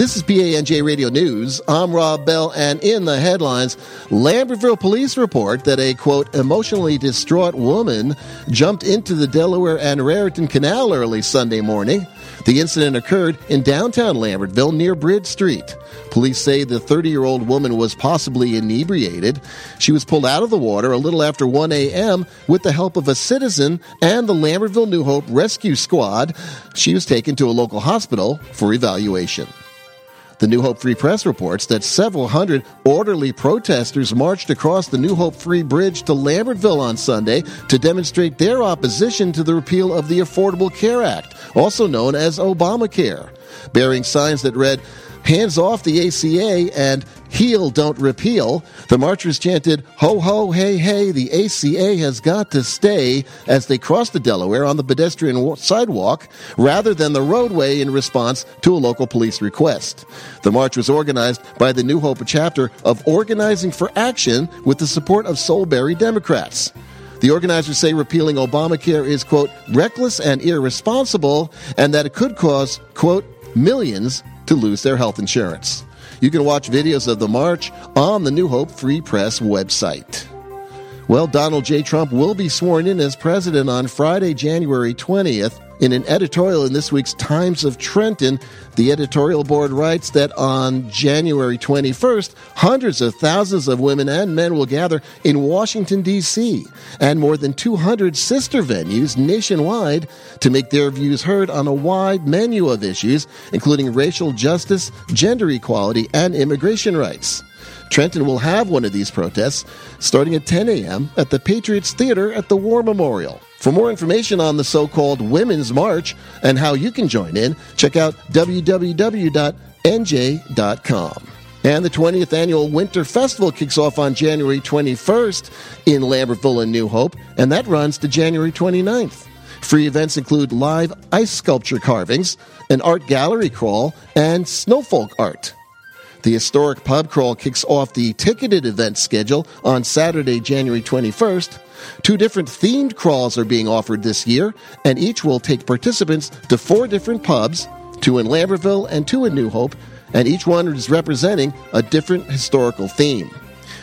This is PANJ Radio News. I'm Rob Bell, and in the headlines, Lambertville police report that a quote emotionally distraught woman jumped into the Delaware and Raritan Canal early Sunday morning. The incident occurred in downtown Lambertville near Bridge Street. Police say the 30 year old woman was possibly inebriated. She was pulled out of the water a little after 1 a.m. with the help of a citizen and the Lambertville New Hope Rescue Squad. She was taken to a local hospital for evaluation. The New Hope Free Press reports that several hundred orderly protesters marched across the New Hope Free Bridge to Lambertville on Sunday to demonstrate their opposition to the repeal of the Affordable Care Act, also known as Obamacare. Bearing signs that read, Hands off the ACA and Heal Don't Repeal, the marchers chanted, Ho ho hey hey, the ACA has got to stay as they crossed the Delaware on the pedestrian sidewalk rather than the roadway in response to a local police request. The march was organized by the New Hope chapter of Organizing for Action with the support of Solebury Democrats. The organizers say repealing Obamacare is, quote, reckless and irresponsible, and that it could cause, quote, millions to lose their health insurance. You can watch videos of the march on the New Hope Free Press website. Well, Donald J. Trump will be sworn in as president on Friday, January 20th. In an editorial in this week's Times of Trenton, the editorial board writes that on January 21st, hundreds of thousands of women and men will gather in Washington, D.C., and more than 200 sister venues nationwide to make their views heard on a wide menu of issues, including racial justice, gender equality, and immigration rights. Trenton will have one of these protests starting at 10 a.m. at the Patriots Theater at the War Memorial. For more information on the so called Women's March and how you can join in, check out www.nj.com. And the 20th annual Winter Festival kicks off on January 21st in Lambertville and New Hope, and that runs to January 29th. Free events include live ice sculpture carvings, an art gallery crawl, and snowfolk art. The historic pub crawl kicks off the ticketed event schedule on Saturday, January 21st. Two different themed crawls are being offered this year, and each will take participants to four different pubs, two in Lambertville and two in New Hope, and each one is representing a different historical theme.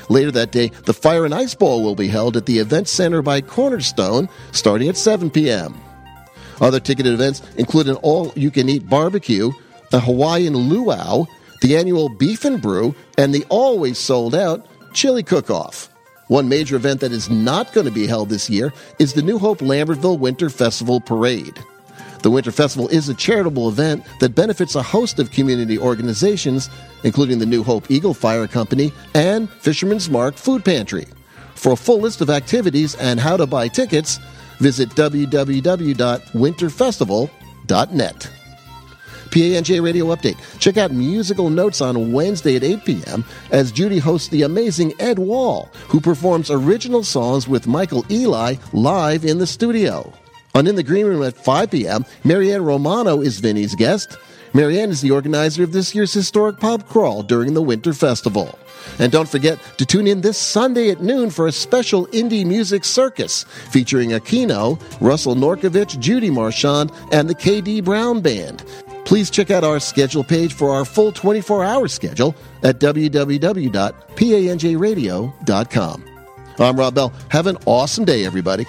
Later that day, the Fire and Ice Ball will be held at the Event Center by Cornerstone starting at 7 p.m. Other ticketed events include an all you can eat barbecue, a Hawaiian luau, the annual Beef and Brew, and the always sold out Chili Cook Off. One major event that is not going to be held this year is the New Hope Lambertville Winter Festival Parade. The Winter Festival is a charitable event that benefits a host of community organizations, including the New Hope Eagle Fire Company and Fisherman's Mark Food Pantry. For a full list of activities and how to buy tickets, visit www.winterfestival.net. PANJ Radio Update. Check out musical notes on Wednesday at 8 p.m. as Judy hosts the amazing Ed Wall, who performs original songs with Michael Eli live in the studio. On In the Green Room at 5 p.m., Marianne Romano is Vinny's guest. Marianne is the organizer of this year's historic pub crawl during the Winter Festival. And don't forget to tune in this Sunday at noon for a special indie music circus featuring Aquino, Russell Norkovich, Judy Marchand, and the KD Brown Band. Please check out our schedule page for our full 24 hour schedule at www.panjradio.com. I'm Rob Bell. Have an awesome day, everybody.